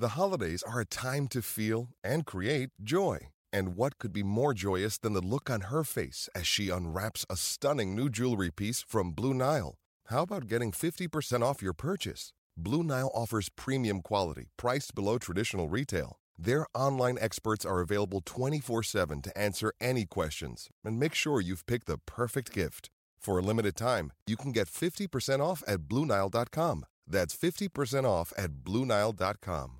The holidays are a time to feel and create joy. And what could be more joyous than the look on her face as she unwraps a stunning new jewelry piece from Blue Nile? How about getting 50% off your purchase? Blue Nile offers premium quality, priced below traditional retail. Their online experts are available 24 7 to answer any questions and make sure you've picked the perfect gift. For a limited time, you can get 50% off at BlueNile.com. That's 50% off at BlueNile.com.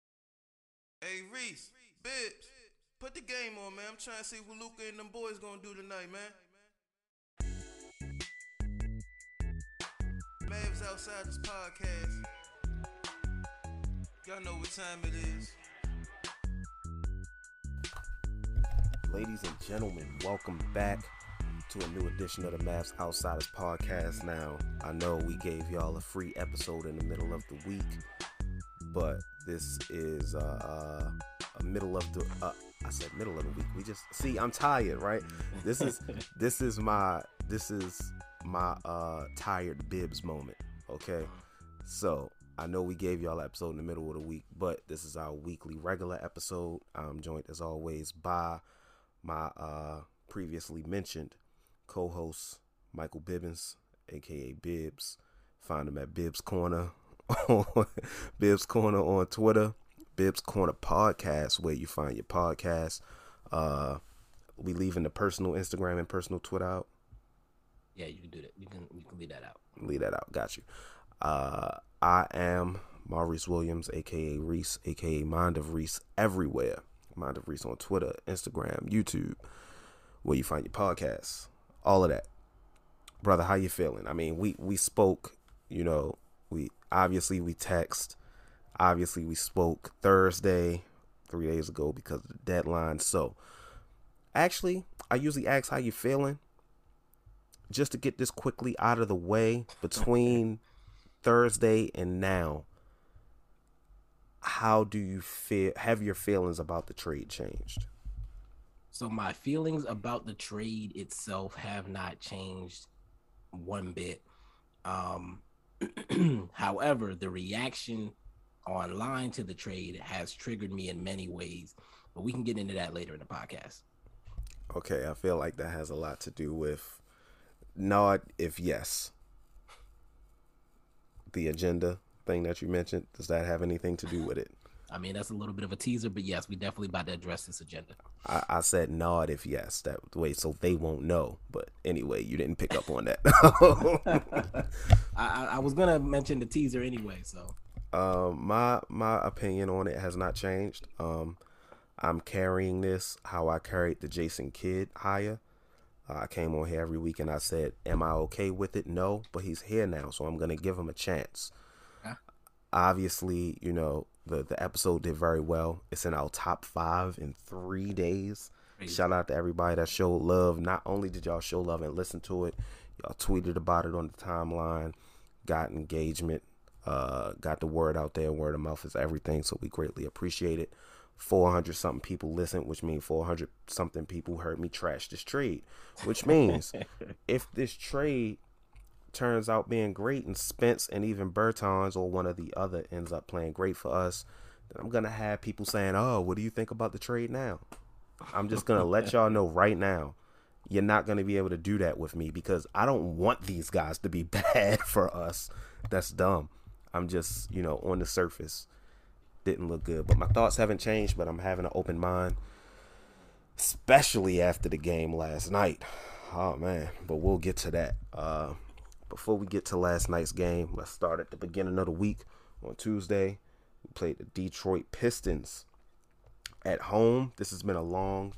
Hey Reese, Bibs, put the game on, man. I'm trying to see what Luka and them boys gonna do tonight, man. Mavs Outsiders podcast. Y'all know what time it is. Ladies and gentlemen, welcome back to a new edition of the Mavs Outsiders podcast. Now, I know we gave y'all a free episode in the middle of the week, but this is uh, uh a middle of the uh, I said middle of the week. We just see I'm tired, right? This is this is my this is my uh tired bibs moment. Okay, so I know we gave y'all an episode in the middle of the week, but this is our weekly regular episode. I'm joined as always by my uh previously mentioned co-host Michael Bibbins, aka Bibs. Find him at Bibs Corner Bibs Corner on Twitter, Bibs Corner Podcast, where you find your podcast. Uh, we leaving the personal Instagram and personal Twitter out. Yeah, you can do that. You can you can leave that out. Leave that out. Got you. Uh, I am Maurice Williams, aka Reese, aka Mind of Reese, everywhere. Mind of Reese on Twitter, Instagram, YouTube, where you find your podcasts, all of that. Brother, how you feeling? I mean, we we spoke, you know, we obviously we text, obviously we spoke Thursday, three days ago because of the deadline. So, actually, I usually ask how you feeling, just to get this quickly out of the way between Thursday and now. How do you feel? Have your feelings about the trade changed? So my feelings about the trade itself have not changed one bit. Um, however, the reaction online to the trade has triggered me in many ways, but we can get into that later in the podcast. Okay, I feel like that has a lot to do with nod if yes. The agenda thing that you mentioned, does that have anything to do with it? I mean, that's a little bit of a teaser, but yes, we definitely about to address this agenda. I, I said nod if yes, that way so they won't know. But anyway, you didn't pick up on that. I, I was gonna mention the teaser anyway, so. Um, my my opinion on it has not changed. Um, I'm carrying this how I carried the Jason Kidd hire. Uh, I came on here every week and I said, "Am I okay with it?" No, but he's here now, so I'm gonna give him a chance. Yeah. Obviously, you know the the episode did very well. It's in our top five in three days. Crazy. Shout out to everybody that showed love. Not only did y'all show love and listen to it, y'all tweeted about it on the timeline, got engagement, uh, got the word out there. Word of mouth is everything, so we greatly appreciate it. 400 something people listened, which means 400 something people heard me trash this trade, which means if this trade turns out being great and Spence and even Bertans or one of the other ends up playing great for us, then I'm gonna have people saying, "Oh, what do you think about the trade now?" I'm just gonna let y'all know right now, you're not gonna be able to do that with me because I don't want these guys to be bad for us. That's dumb. I'm just, you know, on the surface, didn't look good, but my thoughts haven't changed. But I'm having an open mind, especially after the game last night. Oh man, but we'll get to that. Uh, before we get to last night's game, let's start at the beginning of the week. On Tuesday, we played the Detroit Pistons at home. This has been a long,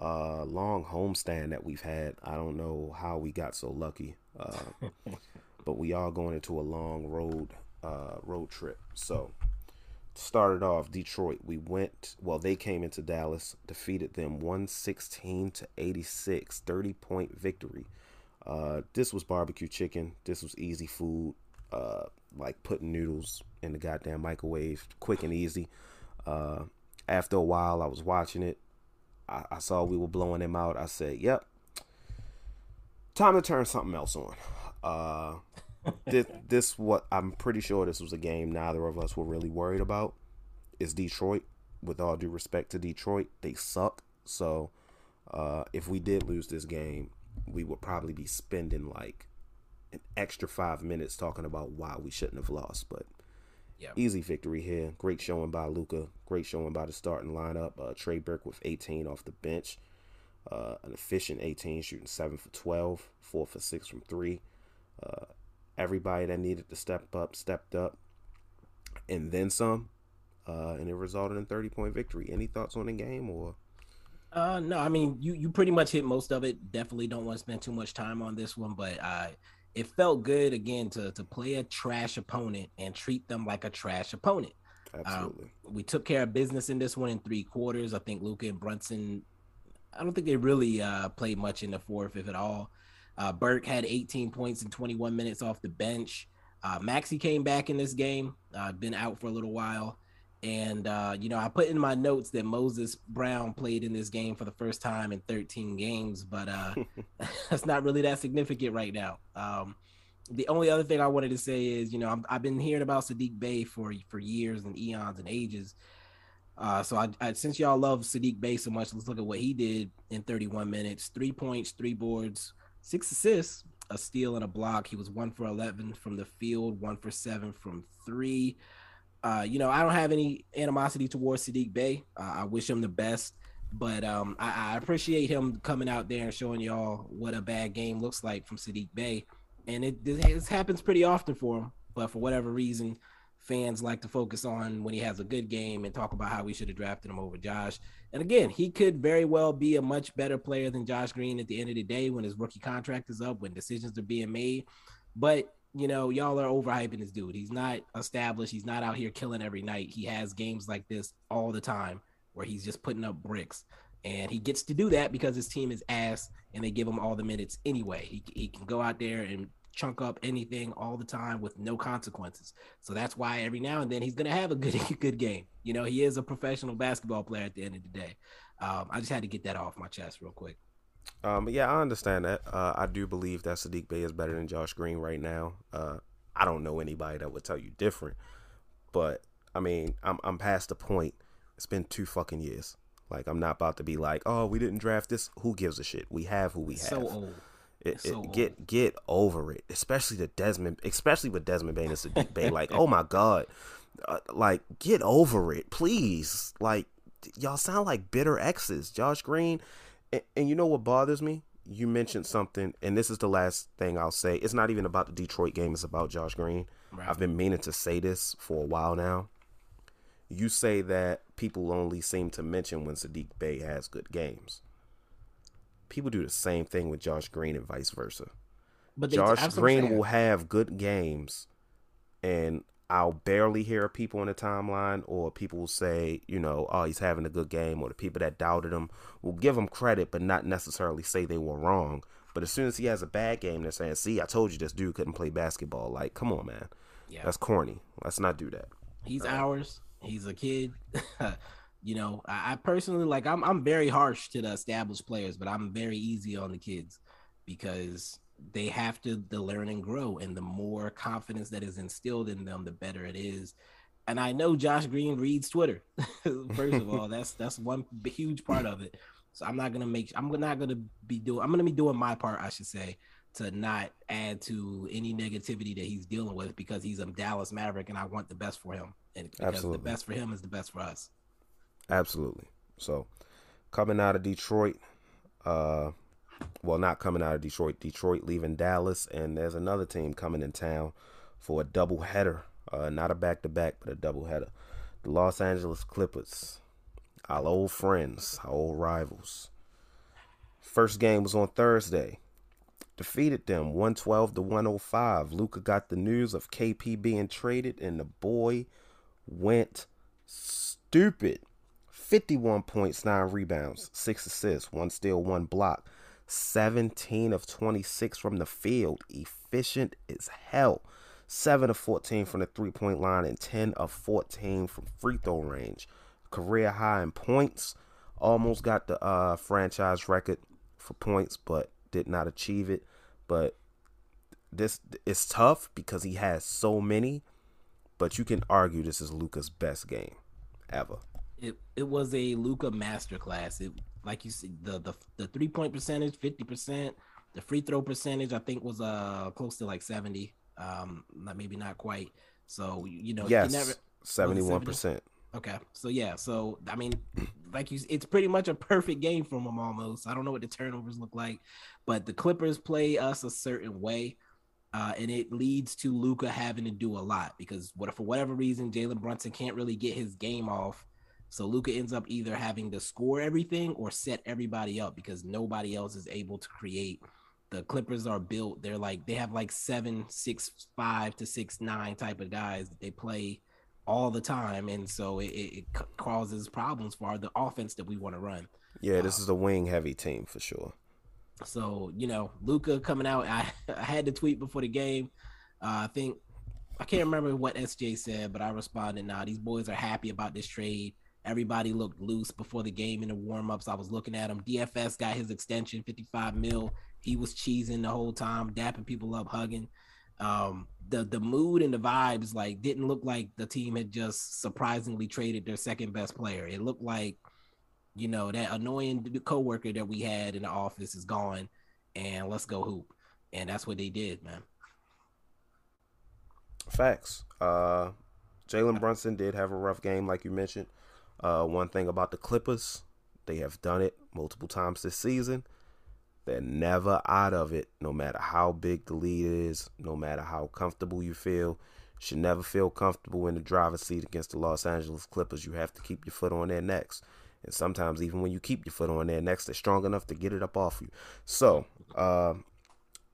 uh, long homestand that we've had. I don't know how we got so lucky, uh, but we are going into a long road, uh, road trip. So started off Detroit. We went well, they came into Dallas, defeated them 116 to 86, 30 point victory. Uh, this was barbecue chicken. This was easy food. Uh, like putting noodles in the goddamn microwave, quick and easy. Uh, after a while, I was watching it. I, I saw we were blowing them out. I said, "Yep, time to turn something else on." Uh, this, this what I'm pretty sure this was a game neither of us were really worried about. Is Detroit? With all due respect to Detroit, they suck. So uh, if we did lose this game, we would probably be spending like an extra five minutes talking about why we shouldn't have lost. But yeah. easy victory here. Great showing by Luka. Great showing by the starting lineup. Uh, Trey Burke with 18 off the bench. Uh, an efficient 18, shooting 7 for 12, 4 for 6 from 3. Uh, everybody that needed to step up stepped up, and then some, uh, and it resulted in thirty point victory. Any thoughts on the game or? Uh, no, I mean you you pretty much hit most of it. Definitely don't want to spend too much time on this one, but uh, it felt good again to to play a trash opponent and treat them like a trash opponent. Absolutely. Um, we took care of business in this one in three quarters. I think Luka and Brunson. I don't think they really uh, played much in the fourth, if at all. Uh, Burke had 18 points in 21 minutes off the bench. Uh, Maxi came back in this game, uh, been out for a little while. And, uh, you know, I put in my notes that Moses Brown played in this game for the first time in 13 games, but uh, that's not really that significant right now. Um, the only other thing I wanted to say is, you know, i have been hearing about Saddiq Bey for for years and eons and ages. Uh, so I, I, since y'all love Saddiq Bey so much, let's look at what he did in 31 minutes: three points, three boards, six assists, a steal, and a block. He was one for 11 from the field, one for seven from three. Uh, you know, I don't have any animosity towards Saddiq Bey. Uh, I wish him the best, but um, I, I, appreciate him coming out there and showing y'all what a bad game looks like from Saddiq Bey. And it this happens pretty often for him, but for whatever reason, fans like to focus on when he has a good game and talk about how we should have drafted him over Josh. And again, he could very well be a much better player than Josh Green at the end of the day when his rookie contract is up, when decisions are being made. But you know, y'all are overhyping this dude. He's not established. He's not out here killing every night. He has games like this all the time where he's just putting up bricks. And he gets to do that because his team is ass and they give him all the minutes anyway. He, he can go out there and chunk up anything all the time with no consequences. So that's why every now and then he's going to have a good good game. You know, he is a professional basketball player at the end of the day. Um, I just had to get that off my chest real quick. Um, yeah, I understand that. Uh, I do believe that Saddiq Bey is better than Josh Green right now. Uh, I don't know anybody that would tell you different, but I mean, I'm I'm past the point. It's been two fucking years. Like I'm not about to be like, oh, we didn't draft this. Who gives a shit? We have who we have. So old. It, so it, get get over it, especially the Desmond, especially with Desmond Bane and Saddiq Bey. Like, oh my god, uh, like get over it, please. Like, y'all sound like bitter exes. Josh Green, and, and you know what bothers me? You mentioned something, and this is the last thing I'll say. It's not even about the Detroit game; it's about Josh Green. Right. I've been meaning to say this for a while now. You say that people only seem to mention when Saddiq Bey has good games people do the same thing with Josh Green and vice versa. But Josh Green will have good games, and I'll barely hear people in the timeline, or people will say, you know, oh, he's having a good game, or the people that doubted him will give him credit, but not necessarily say they were wrong. But as soon as he has a bad game, they're saying, see, I told you this dude couldn't play basketball. Like, come on, man. Yeah. That's corny. Let's not do that. He's ours. He's a kid. You know, I, I personally like I'm I'm very harsh to the established players, but I'm very easy on the kids because they have to, to learn and grow. And the more confidence that is instilled in them, the better it is. And I know Josh Green reads Twitter. First of all, that's that's one huge part of it. So I'm not gonna make I'm not gonna be doing I'm gonna be doing my part, I should say, to not add to any negativity that he's dealing with because he's a Dallas Maverick and I want the best for him. And because Absolutely. the best for him is the best for us. Absolutely. So coming out of Detroit, uh, well, not coming out of Detroit, Detroit leaving Dallas, and there's another team coming in town for a double header, uh, not a back to back, but a double header. The Los Angeles Clippers, our old friends, our old rivals. First game was on Thursday. Defeated them 112 to 105. Luka got the news of KP being traded, and the boy went Stupid. 51 points, 9 rebounds, 6 assists, 1 steal, 1 block. 17 of 26 from the field. Efficient as hell. 7 of 14 from the three point line and 10 of 14 from free throw range. Career high in points. Almost got the uh, franchise record for points, but did not achieve it. But this is tough because he has so many. But you can argue this is Luka's best game ever. It it was a Luka masterclass. It like you see the the the three point percentage, fifty percent. The free throw percentage, I think, was uh close to like seventy. Um, not maybe not quite. So you know, yes, seventy one percent. Okay, so yeah, so I mean, like you, it's pretty much a perfect game from him almost. I don't know what the turnovers look like, but the Clippers play us a certain way, uh, and it leads to Luka having to do a lot because what if for whatever reason Jalen Brunson can't really get his game off. So Luka ends up either having to score everything or set everybody up because nobody else is able to create the Clippers are built. They're like they have like seven, six, five to six, nine type of guys that they play all the time, and so it, it causes problems for the offense that we want to run. Yeah, this um, is a wing heavy team for sure. So you know, Luka coming out. I, I had to tweet before the game. Uh, I think I can't remember what SJ said, but I responded. Now nah, these boys are happy about this trade. Everybody looked loose before the game in the warm-ups. I was looking at him. DFS got his extension, 55 mil. He was cheesing the whole time, dapping people up, hugging. Um, the the mood and the vibes like didn't look like the team had just surprisingly traded their second best player. It looked like, you know, that annoying coworker that we had in the office is gone, and let's go hoop. And that's what they did, man. Facts. Uh, Jalen Brunson did have a rough game, like you mentioned. Uh, one thing about the Clippers, they have done it multiple times this season. They're never out of it, no matter how big the lead is, no matter how comfortable you feel. Should never feel comfortable in the driver's seat against the Los Angeles Clippers. You have to keep your foot on their necks. And sometimes, even when you keep your foot on their necks, they're strong enough to get it up off you. So, uh,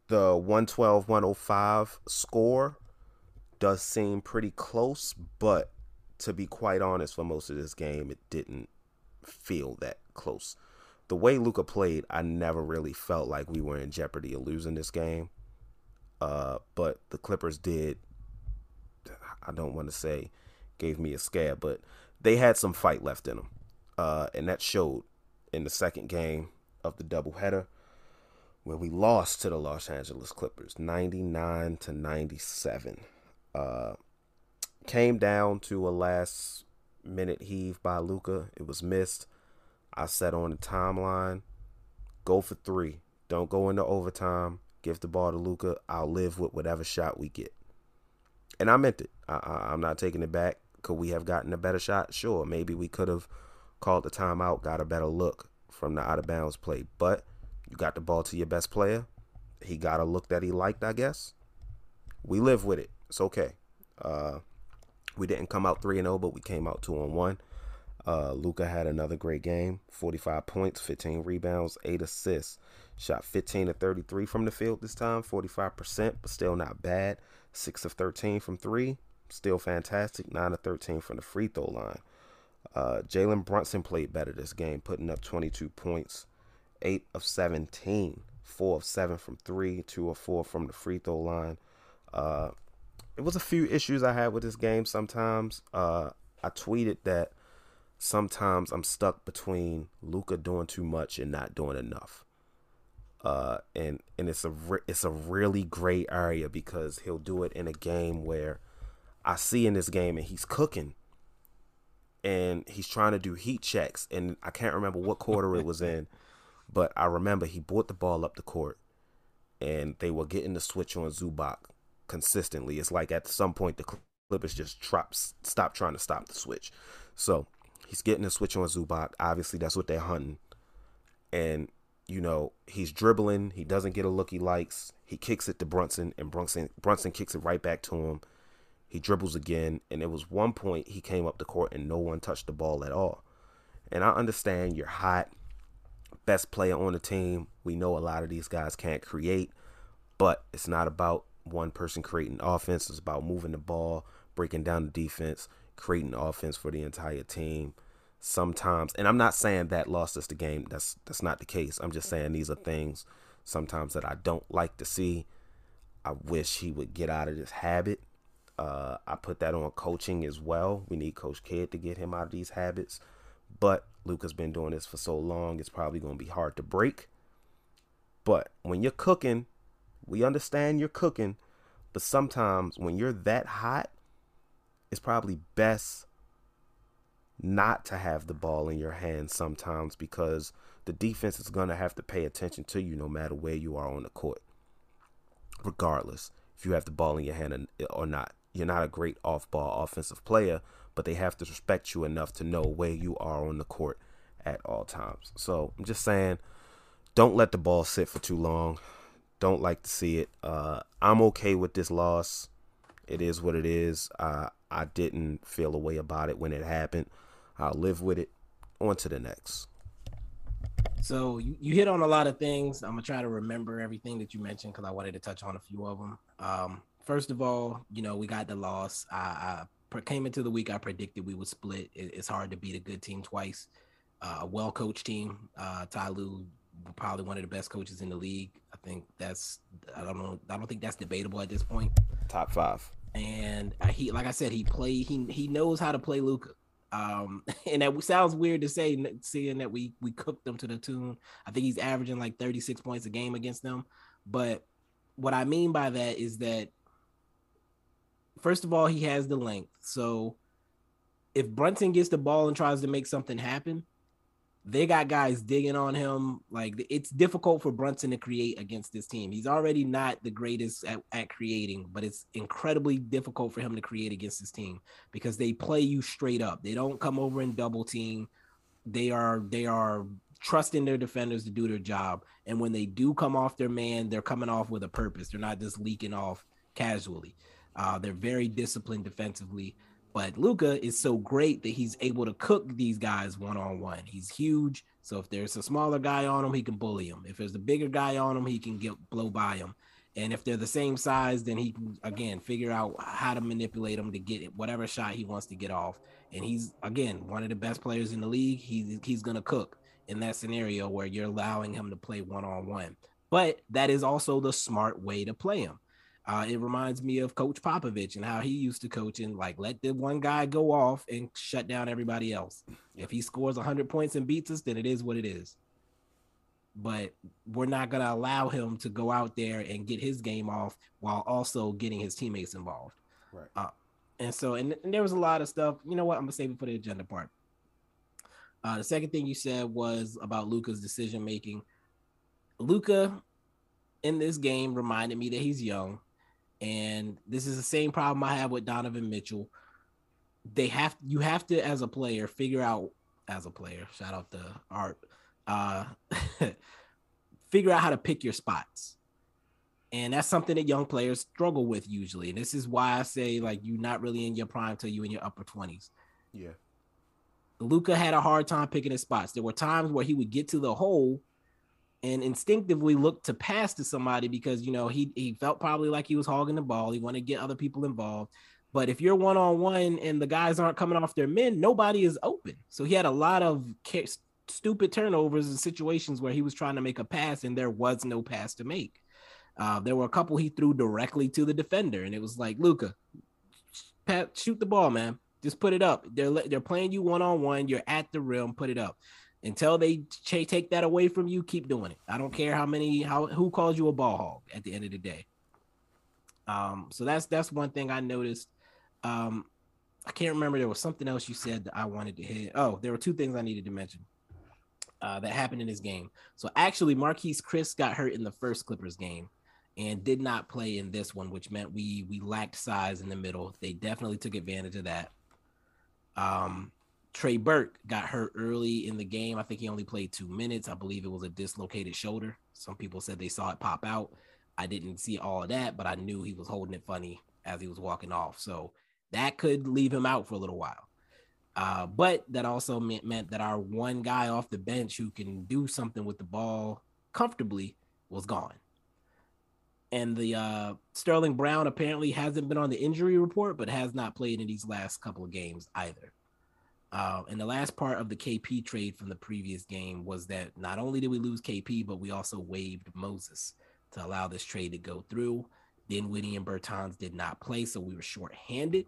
the 112 105 score does seem pretty close, but to be quite honest, for most of this game, it didn't feel that close. The way Luka played, I never really felt like we were in jeopardy of losing this game. Uh, but the Clippers did. I don't want to say gave me a scare, but they had some fight left in them, uh, and that showed in the second game of the doubleheader where we lost to the Los Angeles Clippers, ninety nine to ninety seven. Uh, Came down to a last minute heave by Luka. It was missed. I said on the timeline, go for three. Don't go into overtime. Give the ball to Luka. I'll live with whatever shot we get. And I meant it. I, am not taking it back. Could we have gotten a better shot? Sure. Maybe we could have called the timeout, got a better look from the out of bounds play. But you got the ball to your best player. He got a look that he liked, I guess. We live with it. It's okay. Uh, we didn't come out 3 0, but we came out 2 on 1. Uh, Luka had another great game 45 points, 15 rebounds, 8 assists. Shot 15 to 33 from the field this time, 45%, but still not bad. 6 of 13 from 3, still fantastic. 9 of 13 from the free throw line. Uh, Jalen Brunson played better this game, putting up 22 points, 8 of 17, 4 of 7 from 3, 2 of 4 from the free throw line. Uh, it was a few issues I had with this game sometimes. Uh, I tweeted that sometimes I'm stuck between Luka doing too much and not doing enough. Uh, and and it's a re- it's a really great area because he'll do it in a game where I see in this game and he's cooking, and he's trying to do heat checks, and I can't remember what quarter it was in, but I remember he brought the ball up the court, and they were getting the switch on Zubac, consistently. It's like at some point the Clippers just drops, stop trying to stop the switch. So he's getting a switch on Zubac. Obviously, that's what they're hunting. And you know he's dribbling. He doesn't get a look he likes. He kicks it to Brunson, and Brunson Brunson kicks it right back to him. He dribbles again, and it was one point he came up the court and no one touched the ball at all. And I understand you're hot, best player on the team. We know a lot of these guys can't create, but it's not about one person creating offense. It's about moving the ball, breaking down the defense, creating offense for the entire team. Sometimes, and I'm not saying that lost us the game. That's that's not the case. I'm just saying these are things sometimes that I don't like to see. I wish he would get out of this habit. Uh, I put that on coaching as well. We need Coach Kidd to get him out of these habits. But Luka's been doing this for so long, it's probably going to be hard to break. But when you're cooking, we understand you're cooking. But sometimes when you're that hot, it's probably best not to have the ball in your hands sometimes because the defense is going to have to pay attention to you no matter where you are on the court, regardless if you have the ball in your hand or not. You're not a great off ball offensive player, but they have to respect you enough to know where you are on the court at all times. So I'm just saying, don't let the ball sit for too long. Don't like to see it. Uh, I'm okay with this loss. It is what it is. I didn't feel a way about it when it happened. I'll live with it. On to the next. So you, you hit on a lot of things. I'm gonna try to remember everything that you mentioned because I wanted to touch on a few of them. Um, first of all, you know we got the loss. I, I came into the week. I predicted we would split. It, it's hard to beat a good team twice. Uh, well coached team. Uh, Ty Lue, probably one of the best coaches in the league. I think that's. I don't know. I don't think that's debatable at this point. Top five. And he, like I said, he play. He he knows how to play Luka. Um, and that sounds weird to say, seeing that we we cooked them to the tune. I think he's averaging like 36 points a game against them. But what I mean by that is that first of all, he has the length. So if Brunson gets the ball and tries to make something happen, they got guys digging on him. Like it's difficult for Brunson to create against this team. He's already not the greatest at, at, creating, but it's incredibly difficult for him to create against this team because they play you straight up. They don't come over and double team. They are they are trusting their defenders to do their job. And when they do come off their man, they're coming off with a purpose. They're not just leaking off casually. Uh, they're very disciplined defensively. But Luka is so great that he's able to cook these guys one on one. He's huge, so if there's a smaller guy on him, he can bully him. If there's a bigger guy on him, he can get blow by him. And if they're the same size, then he can again figure out how to manipulate them to get whatever shot he wants to get off. And he's again one of the best players in the league. He's he's gonna cook in that scenario where you're allowing him to play one on one. But that is also the smart way to play him. Uh, it reminds me of Coach Popovich and how he used to coach and like let the one guy go off and shut down everybody else. If he scores 100 points and beats us, then it is what it is. But we're not going to allow him to go out there and get his game off while also getting his teammates involved. Right. Uh, and so, and, and, there was a lot of stuff. You know what? I'm going to save it for the agenda part. Uh, the second thing you said was about Luka's decision making. Luka in this game reminded me that he's young and this is the same problem I have with Donovan Mitchell. They have you have to as a player figure out as a player, shout out to Art, uh figure out how to pick your spots. And that's something that young players struggle with usually. And this is why I say like you're not really in your prime till you in your upper 20s. Yeah. Luka had a hard time picking his spots. There were times where he would get to the hole and instinctively looked to pass to somebody because you know he he felt probably like he was hogging the ball. He wanted to get other people involved. But if you're one on one and the guys aren't coming off their men, nobody is open. So he had a lot of stupid turnovers and situations where he was trying to make a pass and there was no pass to make. Uh, there were a couple he threw directly to the defender, and it was like Luka, shoot the ball, man. Just put it up. They're they're playing you one on one. You're at the rim. Put it up until they ch- take that away from you, keep doing it. I don't care how many how who calls you a ball hog at the end of the day. Um, so that's that's one thing I noticed. Um, I can't remember. There was something else you said that I wanted to hit. Oh, there were two things I needed to mention uh, that happened in this game. So actually, Marquese Chriss got hurt in the first Clippers game and did not play in this one, which meant we we lacked size in the middle. They definitely took advantage of that. Um, Trey Burke got hurt early in the game. I think he only played two minutes. I believe it was a dislocated shoulder. Some people said they saw it pop out. I didn't see all of that, but I knew he was holding it funny as he was walking off. So that could leave him out for a little while. Uh, but that also meant, meant that our one guy off the bench who can do something with the ball comfortably was gone. and the uh, Sterling Brown apparently hasn't been on the injury report, but has not played in these last couple of games either. Uh, and the last part of the KP trade from the previous game was that not only did we lose KP, but we also waived Moses to allow this trade to go through. Then Dinwiddie and Bertans did not play, so we were short-handed.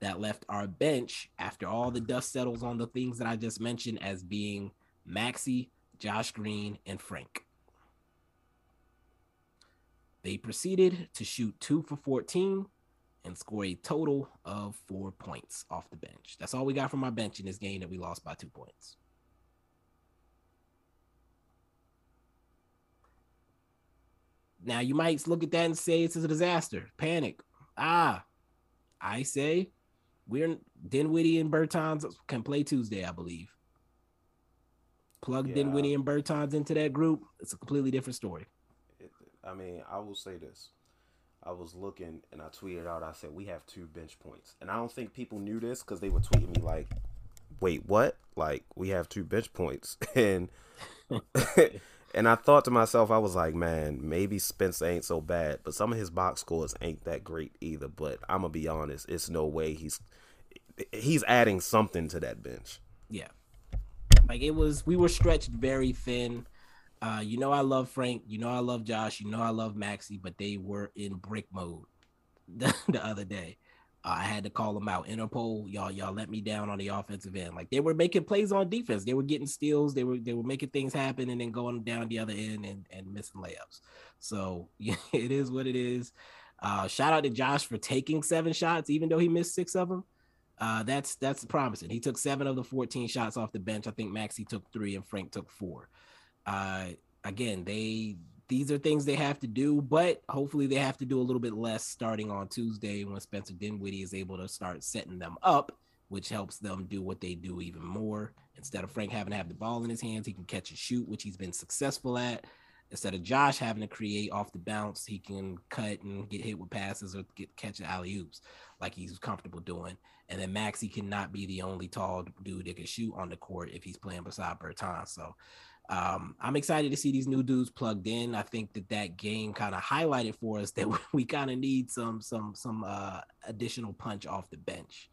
That left our bench after all the dust settles on the things that I just mentioned as being Maxi, Josh Green, and Frank. They proceeded to shoot two for 14 and score a total of four points off the bench. That's all we got from our bench in this game that we lost by two points. Now you might look at that and say it's a disaster, panic. Ah, I say we're Dinwiddie and Bertans can play Tuesday, I believe. Plug yeah. Dinwiddie and Bertans into that group, it's a completely different story. I mean, I will say this. I was looking and I tweeted out, I said, we have two bench points. And I don't think people knew this because they were tweeting me like, wait, what? Like, we have two bench points. And and I thought to myself, I was like, man, maybe Spencer ain't so bad. But some of his box scores ain't that great either. But I'm to be honest, it's no way he's he's adding something to that bench. Yeah. Like it was, we were stretched very thin. Uh, you know, I love Frank. You know, I love Josh. You know, I love Maxi, but they were in brick mode the, the other day. Uh, I had to call them out. Interpol, y'all, y'all let me down on the offensive end. Like they were making plays on defense. They were getting steals. They were they were making things happen and then going down the other end and, and missing layups. So yeah, it is what it is. Uh, shout out to Josh for taking seven shots, even though he missed six of them. Uh, that's that's promising. He took seven of the 14 shots off the bench. I think Maxi took three and Frank took four uh, again, they these are things they have to do, but hopefully they have to do a little bit less starting on Tuesday when Spencer Dinwiddie is able to start setting them up, which helps them do what they do even more. Instead of Frank having to have the ball in his hands, he can catch and shoot, which he's been successful at. Instead of Josh having to create off the bounce, he can cut and get hit with passes or get catch alley oops like he's comfortable doing. And then Maxi cannot be the only tall dude that can shoot on the court if he's playing beside Bertans. So um, I'm excited to see these new dudes plugged in. I think that that game kind of highlighted for us that we kind of need some some some uh, additional punch off the bench.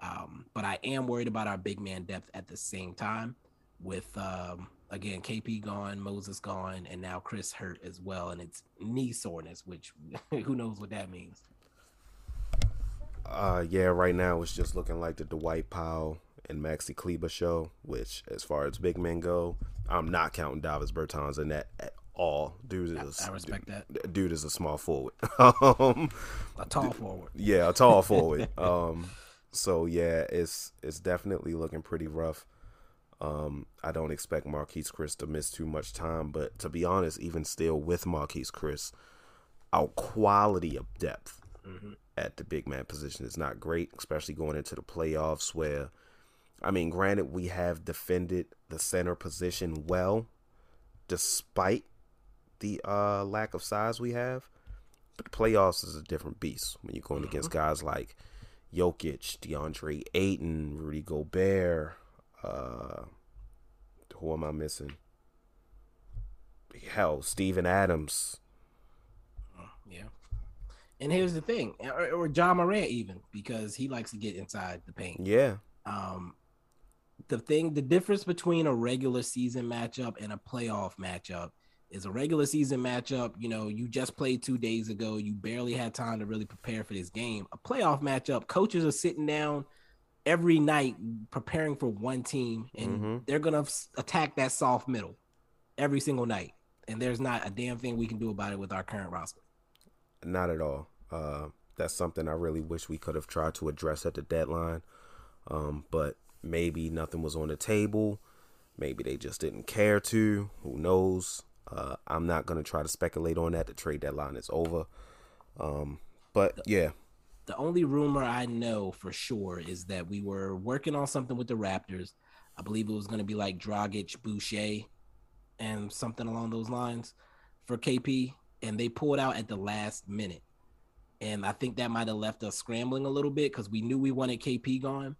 Um, but I am worried about our big man depth at the same time. With um, again KP gone, Moses gone, and now Chriss hurt as well, and it's knee soreness, which who knows what that means. Uh, yeah, right now it's just looking like the Dwight Powell and Maxi Kleber show, which, as far as big men go, I'm not counting Davis Bertans in that at all. Dude is I, I respect dude, that. Dude is a small forward. um, a tall forward. Yeah, a tall forward. Um, so yeah, it's it's definitely looking pretty rough. Um, I don't expect Marquese Chriss to miss too much time, but to be honest, even still with Marquese Chriss, our quality of depth mm-hmm. at the big man position is not great, especially going into the playoffs where I mean, granted, we have defended the center position well, despite the uh, lack of size we have. But the playoffs is a different beast when you're going against mm-hmm. guys like Jokic, DeAndre Ayton, Rudy Gobert. Uh, who am I missing? Hell, Steven Adams. Yeah. And here's the thing, or, or Ja Morant even because he likes to get inside the paint. Yeah. Um, the thing, the difference between a regular season matchup and a playoff matchup is a regular season matchup. You know, you just played two days ago. You barely had time to really prepare for this game. A playoff matchup, coaches are sitting down every night preparing for one team, and mm-hmm. they're gonna attack that soft middle every single night. And there's not a damn thing we can do about it with our current roster. Not at all. Uh, that's something I really wish we could have tried to address at the deadline. Um, but Maybe nothing was on the table. Maybe they just didn't care to. Who knows? Uh, I'm not going to try to speculate on that. The trade deadline is over. Um, but yeah. The only rumor I know for sure is that we were working on something with the Raptors. I believe it was going to be like Dragic, Boucher, and something along those lines for KP. And they pulled out at the last minute. And I think that might have left us scrambling a little bit because we knew we wanted KP gone.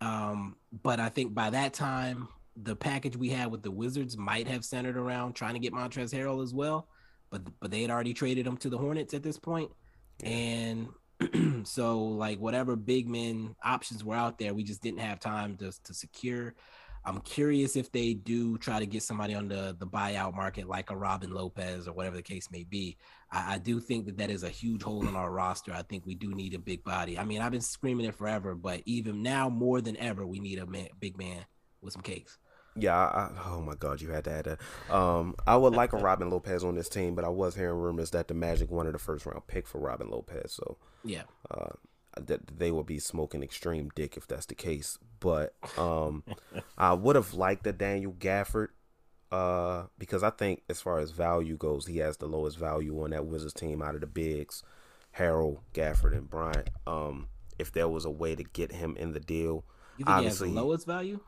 Um, but I think by that time, the package we had with the Wizards might have centered around trying to get Montrezl Harrell as well. but but they had already traded him to the Hornets at this point. and so like whatever big men options were out there, we just didn't have time to to secure. I'm curious if they do try to get somebody on the the buyout market, like a Robin Lopez or whatever the case may be. I, I, do think that that is a huge hole in our roster. I think we do need a big body. I mean, I've been screaming it forever, but even now more than ever, we need a man, big man with some cakes. Yeah, I, oh my God, you had to add that. Um, I would like a Robin Lopez on this team, but I was hearing rumors that the Magic wanted a first round pick for Robin Lopez. So yeah, uh, that they would be smoking extreme dick if that's the case. But um, I would have liked the Daniel Gafford uh, because I think as far as value goes, he has the lowest value on that Wizards team out of the bigs, Harrell, Gafford, and Bryant. Um, if there was a way to get him in the deal, you think obviously, he has the lowest value?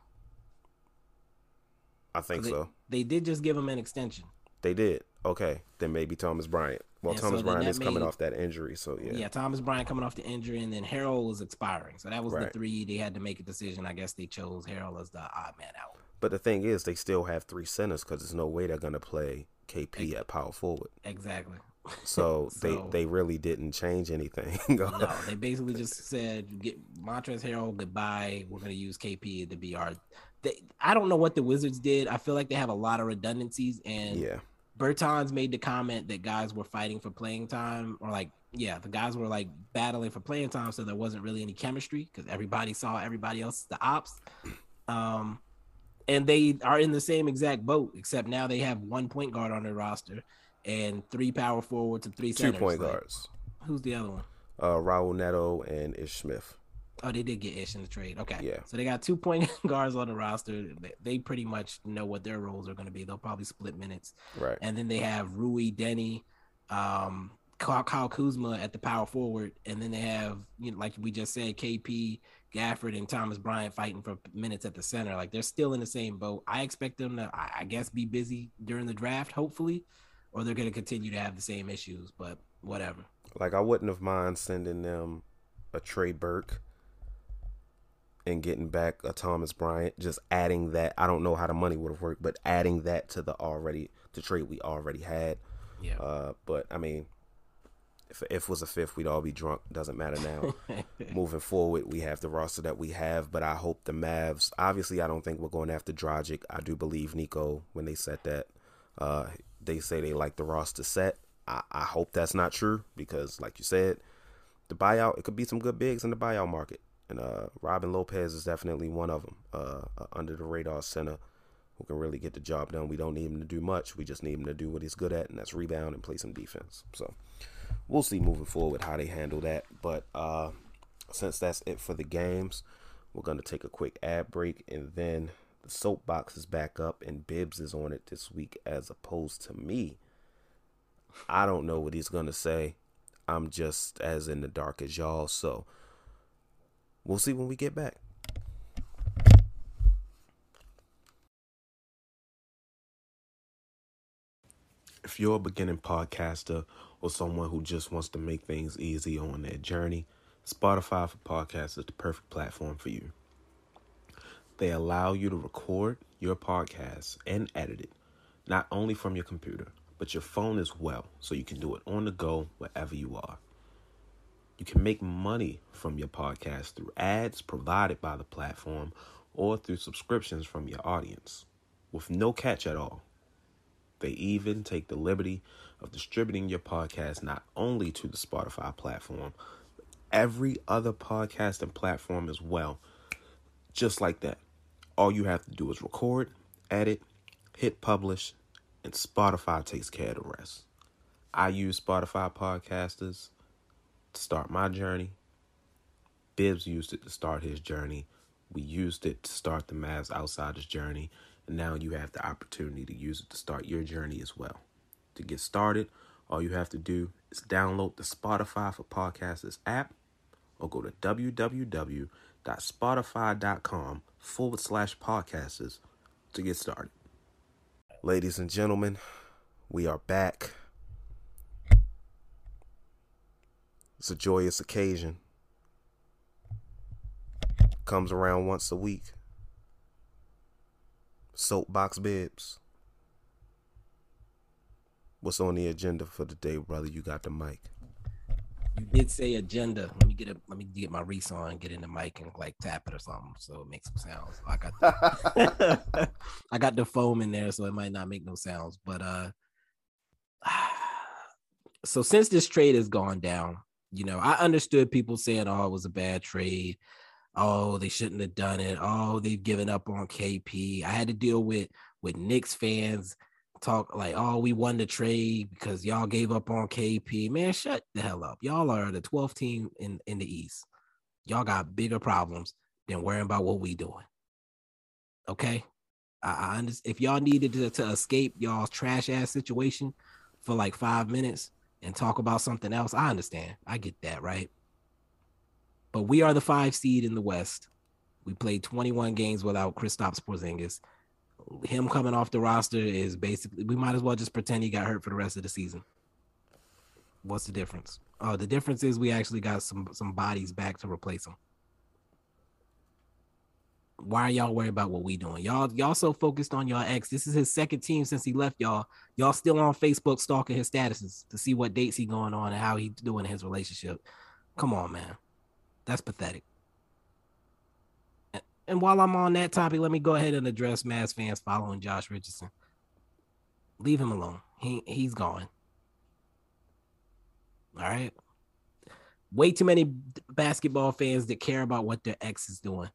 I think they, so. They did just give him an extension. They did. Okay, then maybe Thomas Bryant. Well, Thomas so Bryant is made, coming off that injury, so yeah. Yeah, Thomas Bryant coming off the injury, and then Harrell was expiring. So that was right. the three they had to make a decision. I guess they chose Harrell as the odd man out. But the thing is, they still have three centers because there's no way they're gonna play KP at power forward. Exactly. So, so they they really didn't change anything. no, they basically just said get Montrezl Harrell goodbye. We're gonna use KP to be our. They, I don't know what the Wizards did. I feel like they have a lot of redundancies, and yeah, Bertans made the comment that guys were fighting for playing time, or like, yeah, the guys were like battling for playing time, so there wasn't really any chemistry because everybody saw everybody else the ops. Um, and they are in the same exact boat, except now they have one point guard on their roster and three power forwards and three centers. Two point like, guards. Who's the other one? Uh, Raul Neto and Ish Smith. Oh, they did get Ish in the trade. Okay. Yeah. So they got two point guards on the roster. They pretty much know what their roles are going to be. They'll probably split minutes. Right. And then they have Rui Denny, um, Kyle, Kyle Kuzma at the power forward, and then they have you know, like we just said, KP, Gafford, and Thomas Bryant fighting for minutes at the center. Like they're still in the same boat. I expect them to, I guess, be busy during the draft, hopefully, or they're going to continue to have the same issues. But whatever. Like I wouldn't have mind sending them a Trey Burke and getting back a Thomas Bryant, just adding that. I don't know how the money would have worked, but adding that to the already the trade we already had. Yeah. Uh, but I mean, if if was a fifth, we'd all be drunk. Doesn't matter now. Moving forward, we have the roster that we have, but I hope the Mavs. Obviously, I don't think we're going after Dragic. I do believe Nico when they said that. Uh, they say they like the roster set. I, I hope that's not true because, like you said, the buyout it could be some good bigs in the buyout market and uh, Robin Lopez is definitely one of them. Uh, under the radar center who can really get the job done. We don't need him to do much. We just need him to do what he's good at, and that's rebound and play some defense. So we'll see moving forward how they handle that. But uh, since that's it for the games, we're gonna take a quick ad break, and then the soapbox is back up, and Bibs is on it this week as opposed to me. I don't know what he's gonna say. I'm just as in the dark as y'all. So We'll see when we get back. If you're a beginning podcaster or someone who just wants to make things easy on their journey, Spotify for Podcasts is the perfect platform for you. They allow you to record your podcast and edit it, not only from your computer, but your phone as well, so you can do it on the go wherever you are. You can make money from your podcast through ads provided by the platform or through subscriptions from your audience with no catch at all. They even take the liberty of distributing your podcast not only to the Spotify platform, but every other podcasting platform as well. Just like that. All you have to do is record, edit, hit publish, and Spotify takes care of the rest. I use Spotify podcasters to start my journey. Bibs used it to start his journey. We used it to start the Mavs Outsiders journey. And now you have the opportunity to use it to start your journey as well. To get started, all you have to do is download the Spotify for Podcasters app or go to www.spotify.com forward slash podcasters to get started. Ladies and gentlemen, we are back. It's a joyous occasion. Comes around once a week. Soapbox bibs. What's on the agenda for the day, brother? You got the mic. You did say agenda. Let me get a let me get my Reese on, get in the mic and like tap it or something so it makes some sounds. I got the, I got the foam in there, so it might not make no sounds. But uh so since this trade has gone down, you know, I understood people saying, oh, it was a bad trade. Oh, they shouldn't have done it. Oh, they've given up on KP. I had to deal with with Knicks fans talk like, oh, we won the trade because y'all gave up on KP. Man, shut the hell up. Y'all are the 12th team in, in the East. Y'all got bigger problems than worrying about what we doing. Okay. I, I understand if y'all needed to, to escape y'all's trash ass situation for like five minutes and talk about something else, I understand. I get that, right? But we are the five seed in the West. We played 21 games without Kristaps Porzingis him coming off the roster is basically we might as well just pretend he got hurt for the rest of the season. What's the difference? Oh, the difference is we actually got some some bodies back to replace him. Why are y'all worried about what we doing? Y'all y'all so focused on y'all ex. This is his second team since he left y'all. Y'all still on Facebook stalking his statuses to see what dates he going on and how he doing in his relationship. Come on, man. That's pathetic. And while I'm on that topic, let me go ahead and address Mavs fans following Josh Richardson. Leave him alone. He he's gone. All right. Way too many basketball fans that care about what their ex is doing.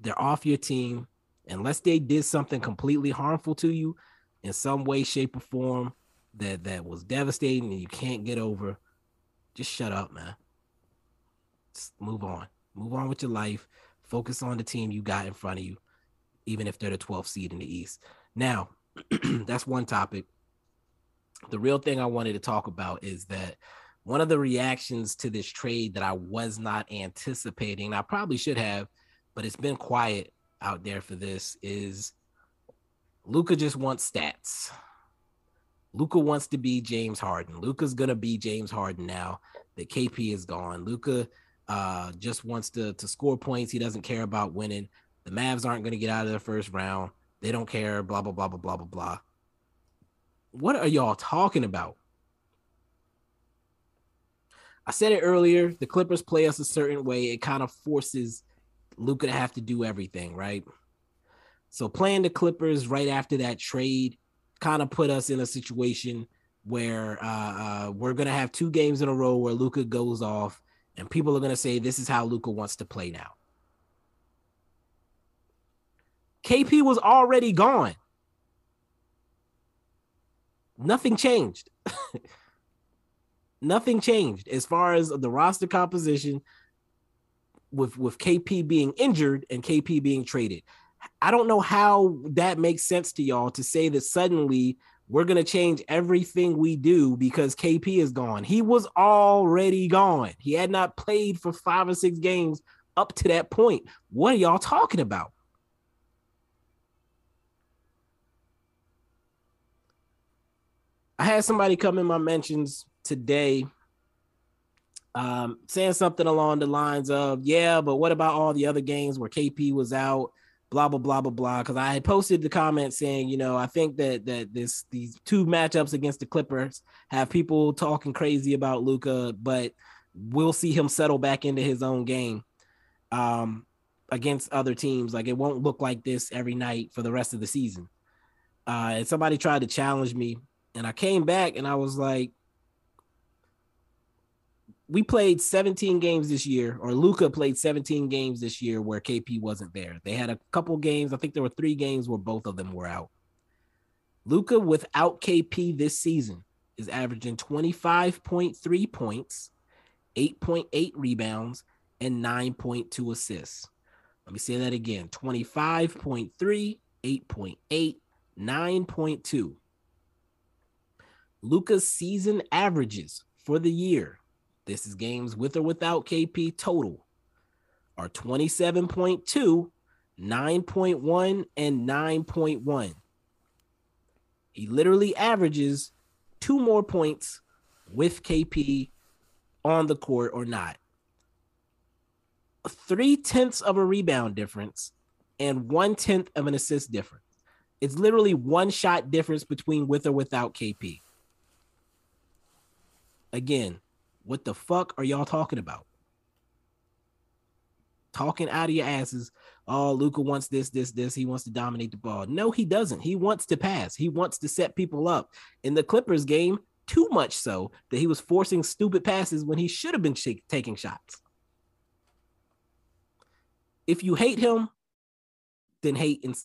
They're off your team unless they did something completely harmful to you in some way, shape, or form that that was devastating and you can't get over. Just shut up, man. Just move on. Move on with your life. Focus on the team you got in front of you, even if they're the 12th seed in the East. Now, that's one topic. The real thing I wanted to talk about is that one of the reactions to this trade that I was not anticipating, I probably should have, but it's been quiet out there for this, is Luka just wants stats. Luka wants to be James Harden. Luka's gonna be James Harden now that KP is gone. Luka uh, just wants to to score points. He doesn't care about winning. The Mavs aren't to get out of the first round. They don't care. Blah blah blah blah blah blah blah. What are y'all talking about? I said it earlier. The Clippers play us a certain way. It kind of forces Luka to have to do everything, right? So playing the Clippers right after that trade kind of put us in a situation where uh, uh, we're gonna have two games in a row where Luka goes off and people are to say this is how Luka wants to play now. KP was already gone. Nothing changed. Nothing changed as far as the roster composition with with KP being injured and KP being traded. I don't know how that makes sense to y'all to say that suddenly we're going to change everything we do because KP is gone. He was already gone. He had not played for five or six games up to that point. What are y'all talking about? I had somebody come in my mentions today um, saying something along the lines of, yeah, but what about all the other games where KP was out? blah blah blah blah blah. Because I had posted the comment saying, you know, I think that that this these two matchups against the Clippers have people talking crazy about Luka, but we'll see him settle back into his own game um, against other teams. Like it won't look like this every night for the rest of the season. Uh, and somebody tried to challenge me, and I came back and I was like, we played 17 games this year, or Luka played 17 games this year where KP wasn't there. They had a couple games. I think there were three games where both of them were out. Luka without KP this season is averaging 25.3 points, 8.8 rebounds, and 9.2 assists. Let me say that again 25.3, 8.8, 9.2. Luka's season averages for the year this is games with or without KP total are 27.2, 9.1, and 9.1. He literally averages two more points with KP on the court or not. Three tenths of a rebound difference and one tenth of an assist difference. It's literally one shot difference between with or without KP. Again, what the fuck are y'all talking about? Talking out of your asses. Oh, Luka wants this, this, this. He wants to dominate the ball. No, he doesn't. He wants to pass. He wants to set people up. In the Clippers game, too much so that he was forcing stupid passes when he should have been sh- taking shots. If you hate him, then hate and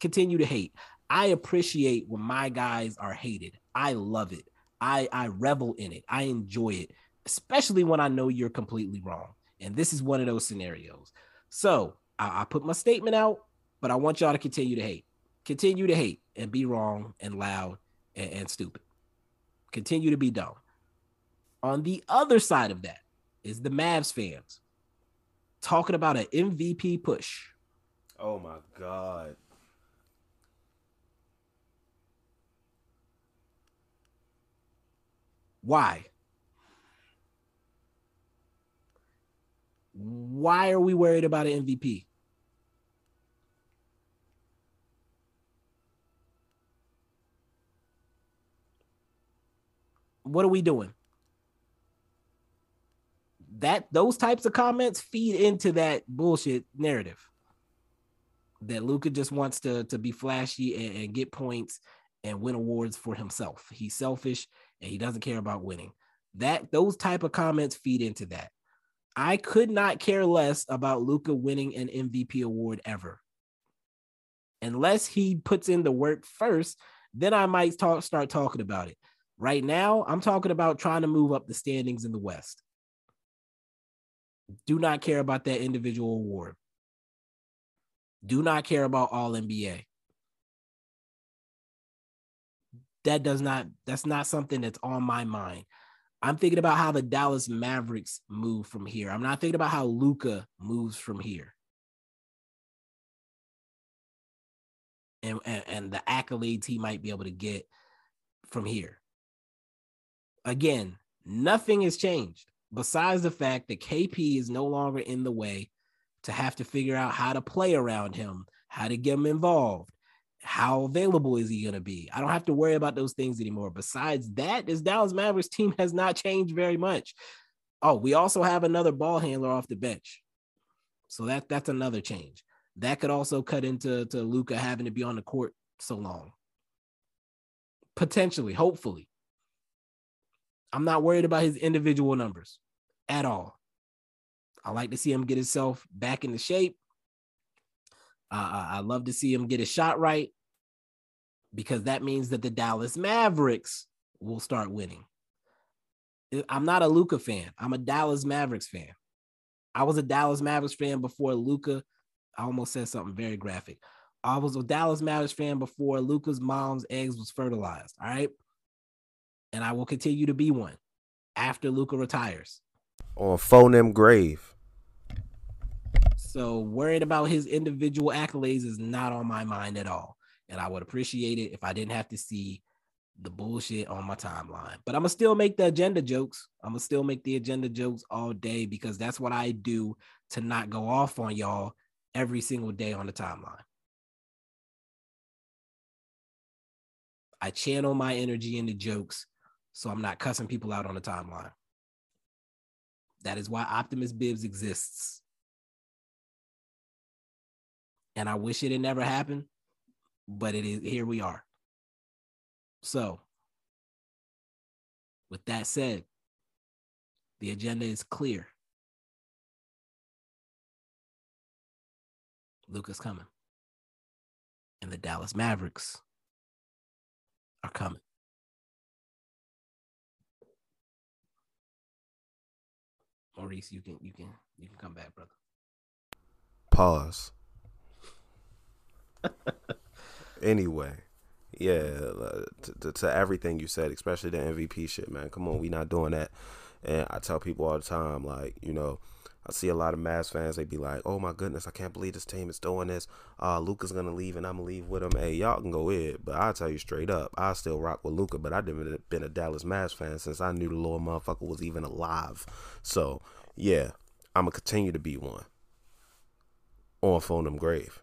continue to hate. I appreciate when my guys are hated. I love it. I I revel in it. I enjoy it, especially when I know you're completely wrong. And this is one of those scenarios. So I, I put my statement out, but I want y'all to continue to hate. Continue to hate and be wrong and loud and, and stupid. Continue to be dumb. On the other side of that is the Mavs fans talking about an MVP push. Oh my God. Why? Why are we worried about an MVP? What are we doing? That those types of comments feed into that bullshit narrative that Luka just wants to to be flashy and, and get points and win awards for himself. He's selfish and he doesn't care about winning. That those type of comments feed into that. I could not care less about Luka winning an MVP award ever. Unless he puts in the work first, then I might talk start talking about it. Right now, I'm talking about trying to move up the standings in the West. Do not care about that individual award. Do not care about all NBA. that does not that's not something that's on my mind. I'm thinking about how the Dallas Mavericks move from here. I'm not thinking about how Luka moves from here. And, and, and the accolades he might be able to get from here. Again, nothing has changed besides the fact that KP is no longer in the way to have to figure out how to play around him, how to get him involved, how available is he going to be? I don't have to worry about those things anymore. Besides that, this Dallas Mavericks team has not changed very much. Oh, we also have another ball handler off the bench. So that that's another change. That could also cut into to Luka having to be on the court so long. Potentially, hopefully. I'm not worried about his individual numbers at all. I like to see him get himself back into shape. Uh, I love to see him get a shot right because that means that the Dallas Mavericks will start winning. I'm not a Luka fan. I'm a Dallas Mavericks fan. I was a Dallas Mavericks fan before Luka. I almost said something very graphic. I was a Dallas Mavericks fan before Luka's mom's eggs was fertilized. All right. And I will continue to be one after Luka retires. On phone them grave. So worrying about his individual accolades is not on my mind at all. And I would appreciate it if I didn't have to see the bullshit on my timeline. But I'm gonna still make the agenda jokes. I'm gonna still make the agenda jokes all day because that's what I do to not go off on y'all every single day on the timeline. I channel my energy into jokes so I'm not cussing people out on the timeline. That is why Optimus Bibs exists and I wish it had never happened, but it is here we are. So, with that said, the agenda is clear. Luka's coming. And the Dallas Mavericks are coming. Maurice, you can you can you can come back, brother. Pause anyway, yeah, to, to, everything you said, especially the MVP shit, man. Come on, we not doing that. And I tell people all the time, like, you know, I see a lot of Mavs fans. They be like, "Oh my goodness, I can't believe this team is doing this. Uh, Luka's gonna leave, and I'm gonna leave with him." Hey, y'all can go in, but I tell you straight up, I still rock with Luka. But I've been a Dallas Mavs fan since I knew the little motherfucker was even alive. So yeah, I'm gonna continue to be one on phone them grave.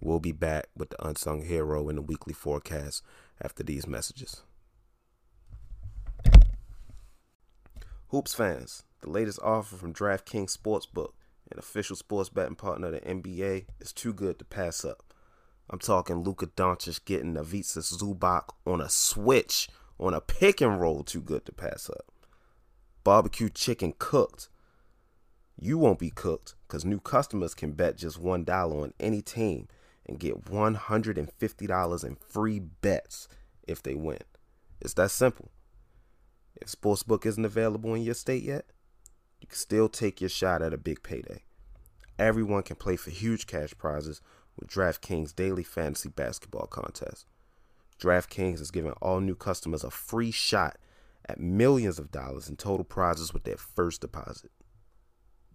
We'll be back with the unsung hero in the weekly forecast after these messages. Hoops fans, the latest offer from DraftKings Sportsbook, an official sports betting partner of the NBA, is too good to pass up. I'm talking Luka Doncic getting Ivica Zubac on a switch on a pick and roll too good to pass up. Barbecue chicken cooked. You won't be cooked because new customers can bet just $1 on any team and get $150 in free bets if they win. It's that simple. If Sportsbook isn't available in your state yet, you can still take your shot at a big payday. Everyone can play for huge cash prizes with DraftKings daily fantasy basketball contest. DraftKings is giving all new customers a free shot at millions of dollars in total prizes with their first deposit.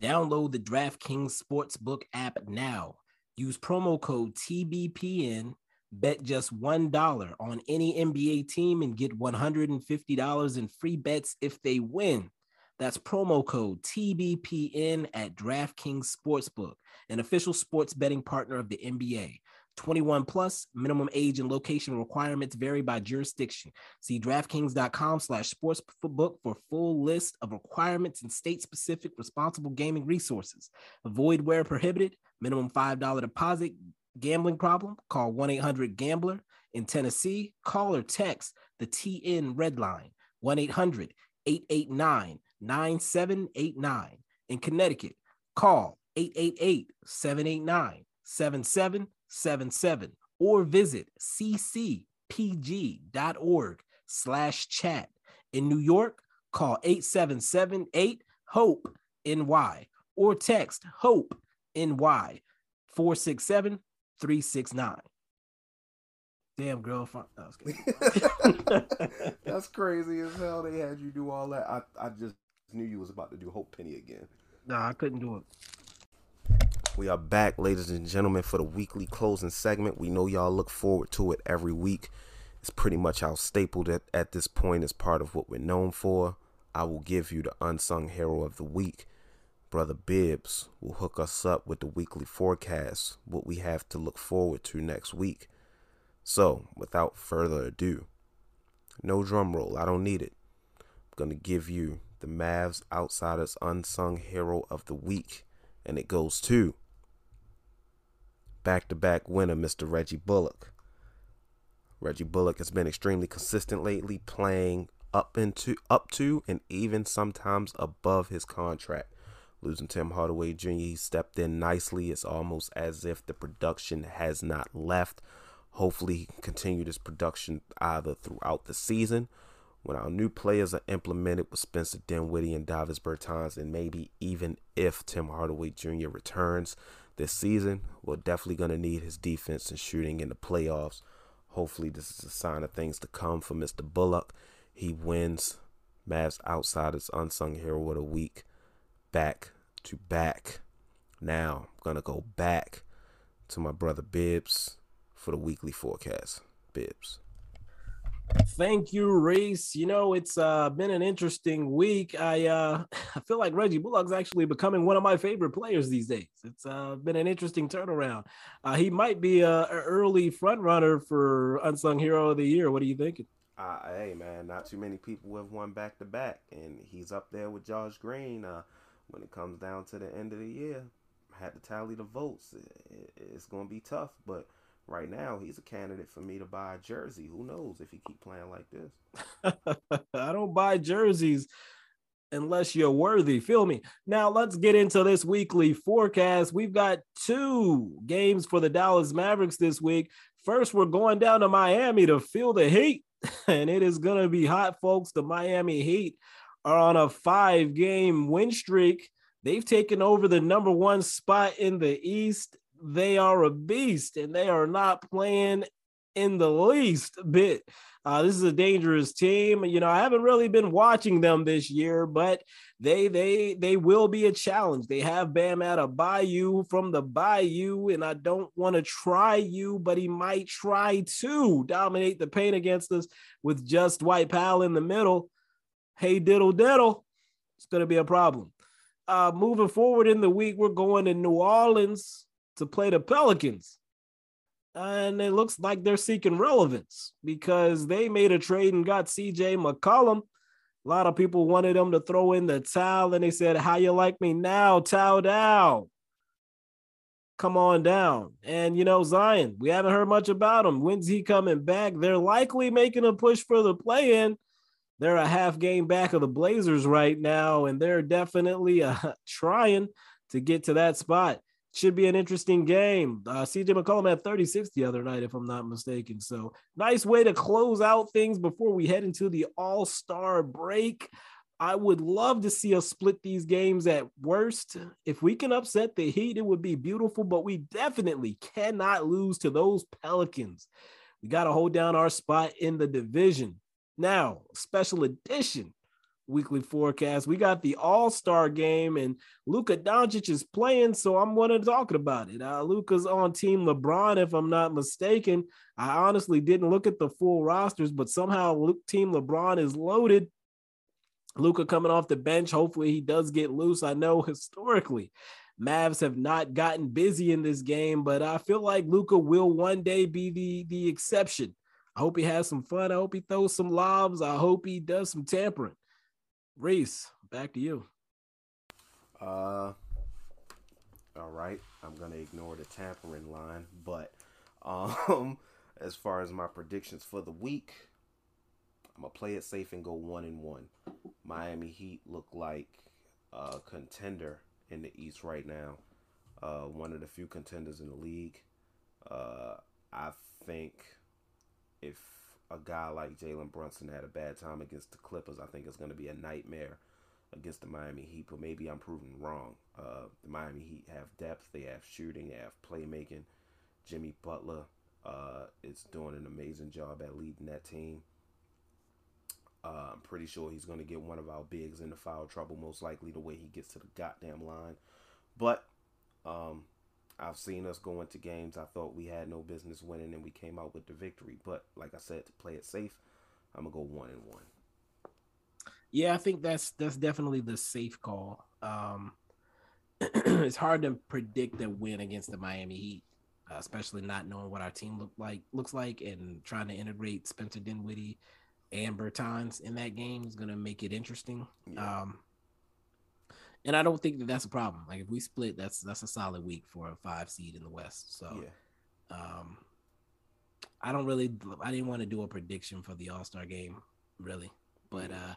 Download the DraftKings Sportsbook app now. Use promo code TBPN. Bet just $1 on any NBA team and get $150 in free bets if they win. That's promo code TBPN at DraftKings Sportsbook, an official sports betting partner of the NBA. 21 plus minimum age and location requirements vary by jurisdiction. See DraftKings.com slash sportsbook for full list of requirements and state-specific responsible gaming resources. Avoid where prohibited. Minimum $5 deposit. Gambling problem? Call 1-800-GAMBLER. In Tennessee, call or text the TN Red Line 1-800-889-9789. In Connecticut, call 888-789-77 77 or visit ccpg.org slash chat. In New York, call 877-8-HOPE-NY or text HOPE-NY 467-369. Damn, girl. That's crazy as hell. They had you do all that. I, I just knew you was about to do Hope Penny again. No, I couldn't do it. We are back, ladies and gentlemen, for the weekly closing segment. We know y'all look forward to it every week. It's pretty much our staple at, at this point as part of what we're known for. I will give you the unsung hero of the week. Brother Bibs will hook us up with the weekly forecast, what we have to look forward to next week. So, without further ado, no drum roll, I don't need it. I'm going to give you the Mavs Outsiders Unsung Hero of the Week, and it goes to back to back winner, Mr. Reggie Bullock. Reggie Bullock has been extremely consistent lately, playing up into up to and even sometimes above his contract. Losing Tim Hardaway Jr., he stepped in nicely. It's almost as if the production has not left. Hopefully, he can continue this production either throughout the season when our new players are implemented with Spencer Dinwiddie and Davis Bertans, and maybe even if Tim Hardaway Jr. returns this season. We're definitely going to need his defense and shooting in the playoffs. Hopefully, this is a sign of things to come for Mr. Bullock. He wins Mavs Outsiders Unsung Hero of the Week back to back. Now, I'm going to go back to my brother Bibs for the weekly forecast. Bibs. Thank you, Reese. You know, it's uh, been an interesting week. I uh, I feel like Reggie Bullock's actually becoming one of my favorite players these days. It's uh, been an interesting turnaround. Uh, he might be a, a early front runner for unsung hero of the year. What are you thinking? Uh, hey man, not too many people have won back to back, and he's up there with Josh Green. Uh, when it comes down to the end of the year, had to tally the votes. It, it, it's going to be tough, but right now he's a candidate for me to buy a jersey. Who knows if he keep playing like this? I don't buy jerseys unless you're worthy. Feel me? Now let's get into this weekly forecast. We've got two games for the Dallas Mavericks this week. First, we're going down to Miami to feel the heat, and it is going to be hot, folks. The Miami Heat are on a five game win streak. They've taken over the number one spot in the East they are a beast and they are not playing in the least bit. Uh, this is a dangerous team. You know, I haven't really been watching them this year, but they they they will be a challenge. They have Bam Adebayo from the Bayou, and I don't want to try you, but he might try to dominate the paint against us with just Dwight Powell in the middle. Hey, diddle diddle, it's going to be a problem. Uh, moving forward in the week, we're going to New Orleans to play the Pelicans. And it looks like they're seeking relevance because they made a trade and got CJ McCollum. A lot of people wanted him to throw in the towel, and they said, "How you like me now? Towel down." Come on down. And you know, Zion, we haven't heard much about him. When's he coming back? They're likely making a push for the play in. They're a half game back of the Blazers right now, and they're definitely uh, trying to get to that spot. Should be an interesting game. Uh, CJ McCollum had 36 the other night, if I'm not mistaken. So, nice way to close out things before we head into the All Star break. I would love to see us split these games at worst. If we can upset the Heat, it would be beautiful, but we definitely cannot lose to those Pelicans. We got to hold down our spot in the division. Now, special edition weekly forecast. We got the All Star game, and Luka Doncic is playing, so I'm going to talking about it. Uh, Luka's on Team LeBron, if I'm not mistaken. I honestly didn't look at the full rosters, but somehow Luke, Team LeBron is loaded. Luka coming off the bench. Hopefully, he does get loose. I know historically. Mavs have not gotten busy in this game, but I feel like Luka will one day be the the exception. I hope he has some fun. I hope he throws some lobs. I hope he does some tampering. Reese, back to you. Uh, all right. I'm gonna ignore the tampering line, but um, as far as my predictions for the week, I'm gonna play it safe and go one and one. Miami Heat look like a contender in the East right now. Uh, one of the few contenders in the league. Uh, I think if a guy like Jalen Brunson had a bad time against the Clippers, I think it's going to be a nightmare against the Miami Heat. But maybe I'm proven wrong. Uh, the Miami Heat have depth, they have shooting, they have playmaking. Jimmy Butler uh, is doing an amazing job at leading that team. Uh, I'm pretty sure he's going to get one of our bigs into foul trouble, most likely the way he gets to the goddamn line. But um, I've seen us go into games I thought we had no business winning, and we came out with the victory. But like I said, to play it safe, I'm gonna go one and one. Yeah, I think that's that's definitely the safe call. Um, it's hard to predict a win against the Miami Heat, uh, especially not knowing what our team look like looks like, and trying to integrate Spencer Dinwiddie and Bertans in that game is gonna make it interesting. Yeah. Um, and I don't think that that's a problem. Like if we split, that's that's a solid week for a five seed in the West. So, yeah. um, I don't really, I didn't want to do a prediction for the All Star game, really. But uh,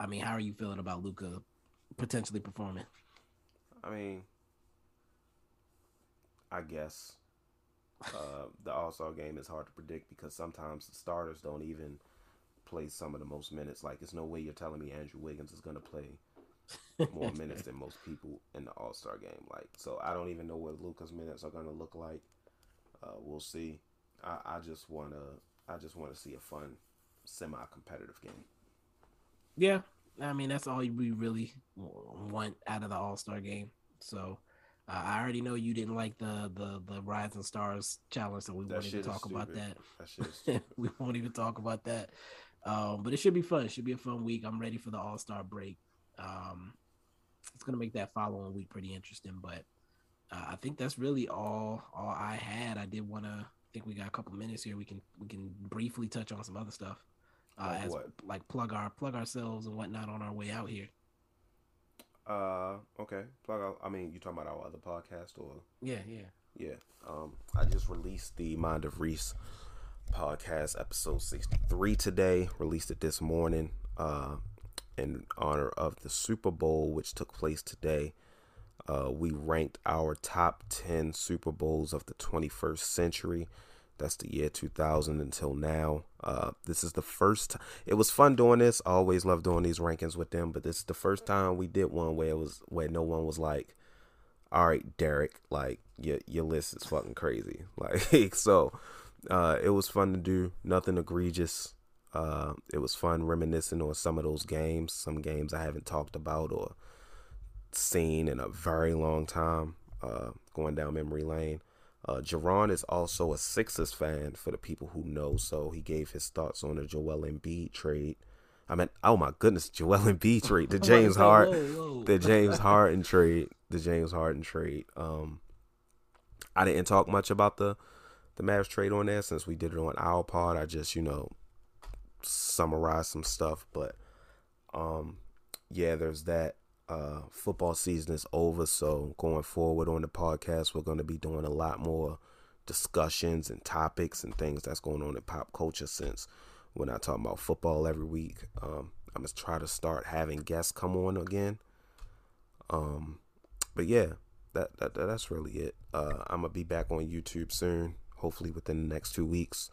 I mean, how are you feeling about Luka potentially performing? I mean, I guess uh, the All Star game is hard to predict because sometimes the starters don't even play some of the most minutes. Like, it's no way you're telling me Andrew Wiggins is going to play more minutes than most people in the All Star game. Like, so I don't even know what Luka's minutes are going to look like. Uh, we'll see. I, I just wanna, I just want to see a fun, semi-competitive game. Yeah, I mean that's all we really want out of the All Star game. So. Uh, I already know you didn't like the the the Rising Stars challenge, so we that won't even talk about that. that we won't even talk about that. Um, but it should be fun. It should be a fun week. I'm ready for the All Star break. Um, it's gonna make that following week pretty interesting. But uh, I think that's really all all I had. I did want to. I think we got a couple minutes here. We can we can briefly touch on some other stuff. Uh, like as what? like plug our plug ourselves and whatnot on our way out here. Uh, okay. Plug out. I mean, you talking about our other podcast or? Yeah, yeah, yeah. Um, I just released the Mind of Reese podcast episode sixty three today. Released it this morning. Uh, in honor of the Super Bowl, which took place today. Uh, we ranked our top 10 Super Bowls of the 21st century. That's the year 2000 until now. Uh, this is the first. It was fun doing this. I always love doing these rankings with them, but this is the first time we did one where it was where no one was like, "All right, Derek, like your your list is fucking crazy." Like so, uh, it was fun to do. Nothing egregious. Uh, it was fun reminiscing on some of those games, some games I haven't talked about or seen in a very long time, uh, going down memory lane. Uh, Jerron is also a Sixers fan for the people who know, so he gave his thoughts on the Joel Embiid trade. I mean, oh my goodness, Joel Embiid trade, the James Harden, the James Harden trade, the James Harden trade. Um, I didn't talk much about the the Mavs trade on there since we did it on our pod. I just, you know, summarize some stuff, but Um, yeah, there's that. Uh, football season is over, so going forward on the podcast, we're going to be doing a lot more discussions and topics and things that's going on in pop culture. Since we're not talking about football every week, um, I'm gonna try to start having guests come on again. Um, but yeah, that, that that's really it. Uh, I'm gonna be back on YouTube soon, hopefully within the next two weeks.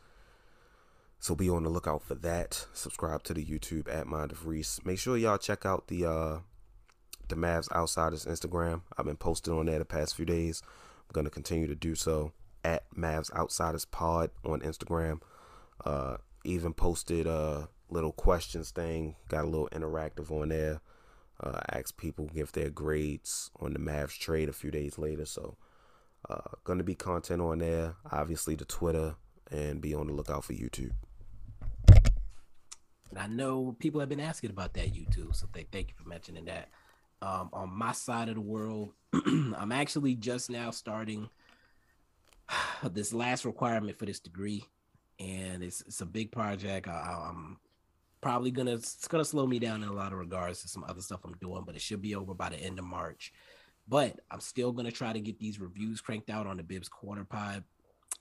So be on the lookout for that. Subscribe to the YouTube at Mind of Reese. Make sure y'all check out the uh the Mavs Outsiders Instagram. I've been posting on there the past few days. I'm gonna continue to do so at Mavs Outsiders Pod on Instagram. Uh even posted a little questions thing, got a little interactive on there. Uh, asked people give their grades on the Mavs trade a few days later. So, uh, gonna be content on there. Obviously, the Twitter, and be on the lookout for YouTube. And I know people have been asking about that YouTube, so they thank you for mentioning that. Um, on my side of the world, I'm actually just now starting this last requirement for this degree, and it's it's a big project. I, I'm probably gonna it's gonna slow me down in a lot of regards to some other stuff I'm doing, but it should be over by the end of March. But I'm still gonna try to get these reviews cranked out on the Bibs Corner Pod.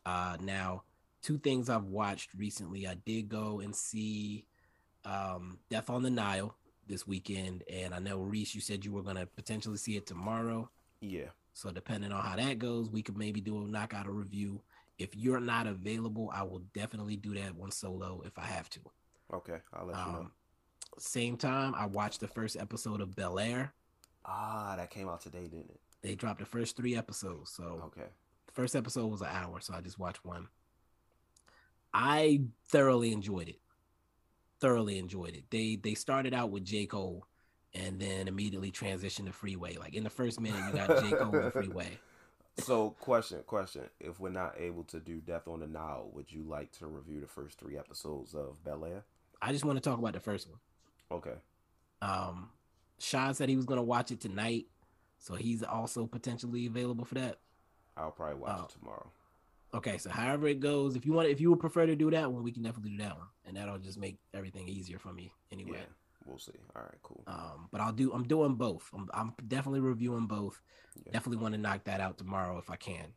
Uh, now, two things I've watched recently. I did go and see um, Death on the Nile this weekend, and I know Reese, you said you were gonna potentially see it tomorrow. Yeah. So depending on how that goes, we could maybe do a knockout a review. If you're not available, I will definitely do that one solo if I have to. Okay, I'll let you know. Um, same time, I watched the first episode of Bel Air. Ah, that came out today, didn't it? They dropped the first three episodes. So Okay. the first episode was an hour, so I just watched one. I thoroughly enjoyed it. Thoroughly enjoyed it. They they started out with J. Cole and then immediately transitioned to Freeway. Like in the first minute, you got J. Cole and Freeway. So, question, question: If we're not able to do Death on the Nile, would you like to review the first three episodes of Bel Air? I just want to talk about the first one. Okay. Um, Sean said he was gonna watch it tonight, so he's also potentially available for that. I'll probably watch Oh. it tomorrow. Okay, so however it goes, if you want, if you would prefer to do that one, we can definitely do that one, and that'll just make everything easier for me anyway. Yeah, we'll see. All right, cool. Um, but I'll do. I'm doing both. I'm, I'm definitely reviewing both. Yeah. Definitely want to knock that out tomorrow if I can.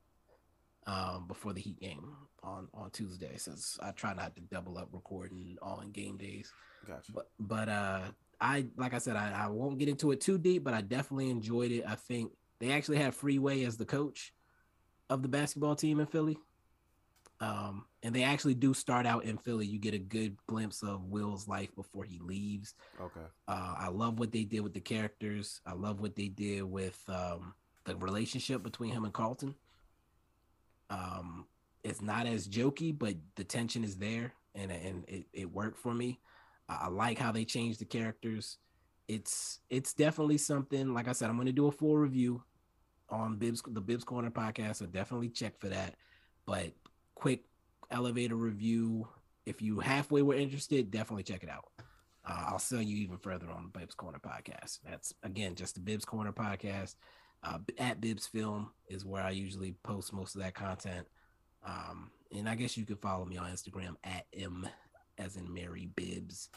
Um, before the Heat game on on Tuesday, since I try not to double up recording all in game days. Gotcha. But but uh, I like I said, I, I won't get into it too deep, but I definitely enjoyed it. I think they actually had Freeway as the coach of the basketball team in Philly. Um, and they actually do start out in Philly. You get a good glimpse of Will's life before he leaves. Okay. Uh, I love what they did with the characters. I love what they did with um, the relationship between him and Carlton. Um, it's not as jokey, but the tension is there, and and it, it worked for me. I, I like how they changed the characters. It's it's definitely something. Like I said, I'm going to do a full review on Bibs the Bibs Corner podcast, so definitely check for that. But quick elevator review. If you halfway were interested, definitely check it out. Uh, I'll sell you even further on the Bibs Corner podcast. That's again just the Bibs Corner podcast. Uh, at Bibs Film is where I usually post most of that content. Um, and I guess you could follow me on Instagram at M as in Mary Bibs.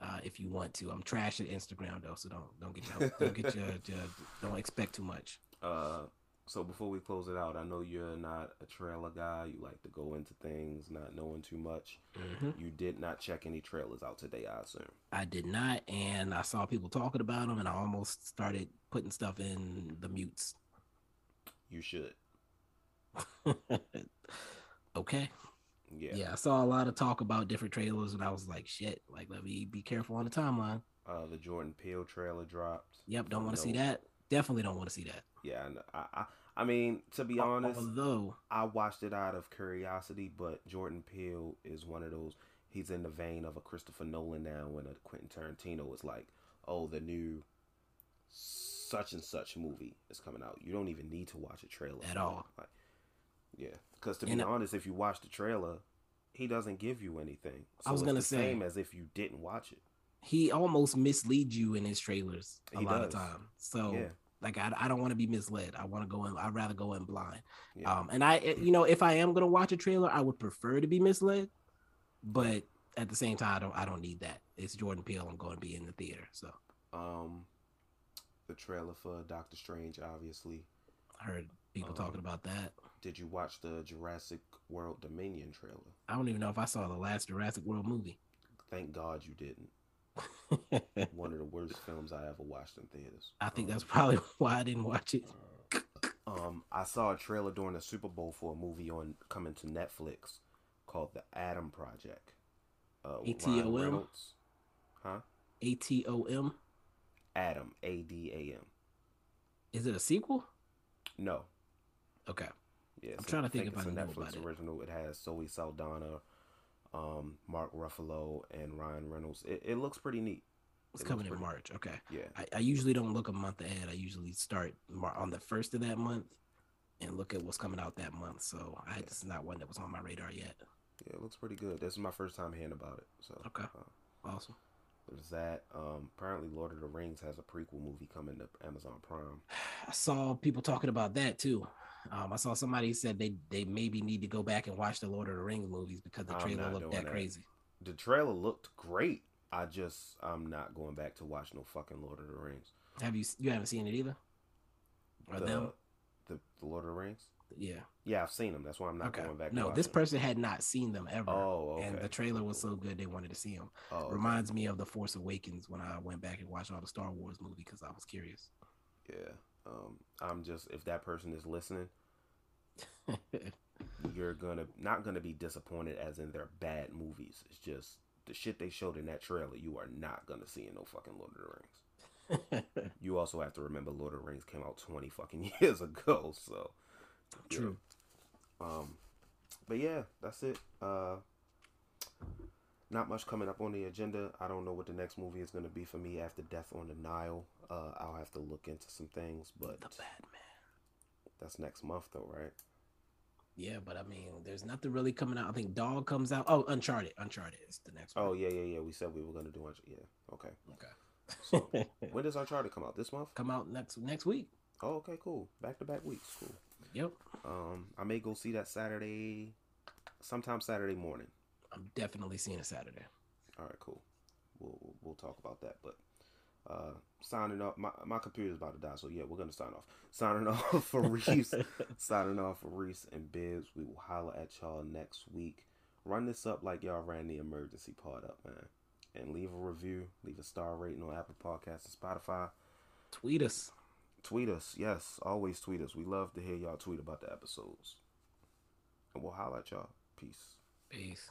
Uh, if you want to, I'm trash at Instagram though, so don't don't get your, don't get your, your don't expect too much. Uh, so before we close it out, I know you're not a trailer guy. You like to go into things not knowing too much. Mhm. You did not check any trailers out today, I assume. I did not, and I saw people talking about them, and I almost started putting stuff in the mutes. You should. okay. Yeah. Yeah. I saw a lot of talk about different trailers, and I was like, shit, like, let me be careful on the timeline. Uh, the Jordan Peele trailer dropped. Yep. Don't want to see that. Definitely don't want to see that. Yeah, and I, I, I mean, to be honest, Although, I watched it out of curiosity, but Jordan Peele is one of those. He's in the vein of a Christopher Nolan now, when a Quentin Tarantino is like, "Oh, the new such and such movie is coming out." You don't even need to watch a trailer At all. Like, yeah, because to be And- uh, honest, if you watch the trailer, he doesn't give you anything. I was gonna the say- same as if you didn't watch it. he almost misleads you in his trailers a He lot does. of time. So, Yeah. Like, I, I don't want to be misled. I want to go in. I'd rather go in blind. Yeah. Um, and I, you know, if I am gonna watch a trailer, I would prefer to be misled. But at the same time, I don't I don't need that. It's Jordan Peele. I'm going to be in the theater. So Um, the trailer for Doctor Strange, obviously. I heard people Um, talking about that. Did you watch the Jurassic World Dominion trailer? I don't even know if I saw the last Jurassic World movie. Thank God you didn't. One of the worst films I ever watched in theaters. I think Um, that's probably why I didn't watch it. Um, I saw a trailer during the Super Bowl for a movie on coming to Netflix called The Adam Project. Uh, ATOM? Huh? A T O M. Adam. A D A M. Is it a sequel? No. Okay. Yeah, I'm trying to think if it's I a Netflix about it. original. It has Zoe Saldana, um, Mark Ruffalo, and Ryan Reynolds. It, it looks pretty neat. It's It coming in March. Okay. Yeah. I, I usually don't look a month ahead. I usually start on the first of that month and look at what's coming out that month. So I Yeah. this is not one that was on my radar yet. Yeah, it looks pretty good. This is my first time hearing about it. So Okay. uh, Awesome. there's that. Um, apparently, Lord of the Rings has a prequel movie coming to Amazon Prime. I saw people talking about that too. Um, I saw somebody said they they maybe need to go back and watch the Lord of the Rings movies because the trailer looked that that. crazy. The trailer looked great. I just I'm not going back to watch no fucking Lord of the Rings. Have you you haven't seen it either? Or the, them? the the Lord of the Rings. Yeah. Yeah, I've seen them. That's why I'm not okay. going back. No, this them. person had not seen them ever. Oh, okay. And the trailer was so good they wanted to see them. Oh, okay. Reminds me of the Force Awakens when I went back and watched all the Star Wars movie because I was curious. Yeah. Um, I'm just if that person is listening, you're gonna not gonna be disappointed as in they're bad movies. It's just the shit they showed in that trailer. You are not gonna see in no fucking Lord of the Rings. You also have to remember Lord of the Rings came out 20 fucking years ago. So yeah. True. Um, but yeah, that's it. Uh, not much coming up on the agenda. I don't know what the next movie is going to be for me after Death on the Nile. Uh, I'll have to look into some things, but The Batman. that's next month though, right? Yeah, but I mean, there's nothing really coming out. I think Dog comes out. Oh, Uncharted. Uncharted is the next Oh one. yeah, yeah, yeah. We said we were going to do Uncharted. Yeah, okay. Okay. So when does Uncharted come out? This month? Come out next next week. Oh, okay, cool. Back to back weeks, cool. Yep. Um, I may go see that Saturday, sometime Saturday morning. I'm definitely seeing it Saturday. All right, cool. We'll we'll, we'll talk about that. But uh, signing off, my my computer's about to die, so yeah, we're gonna sign off. Signing off for Reese, signing off for Reese and Bibs. We will holler at y'all next week. Run this up like y'all ran the emergency part up, man. And leave a review, leave a star rating on Apple Podcasts and Spotify. Tweet us. Tweet us, yes, always tweet us. We love to hear y'all tweet about the episodes. And we'll holler at y'all. Peace. Peace.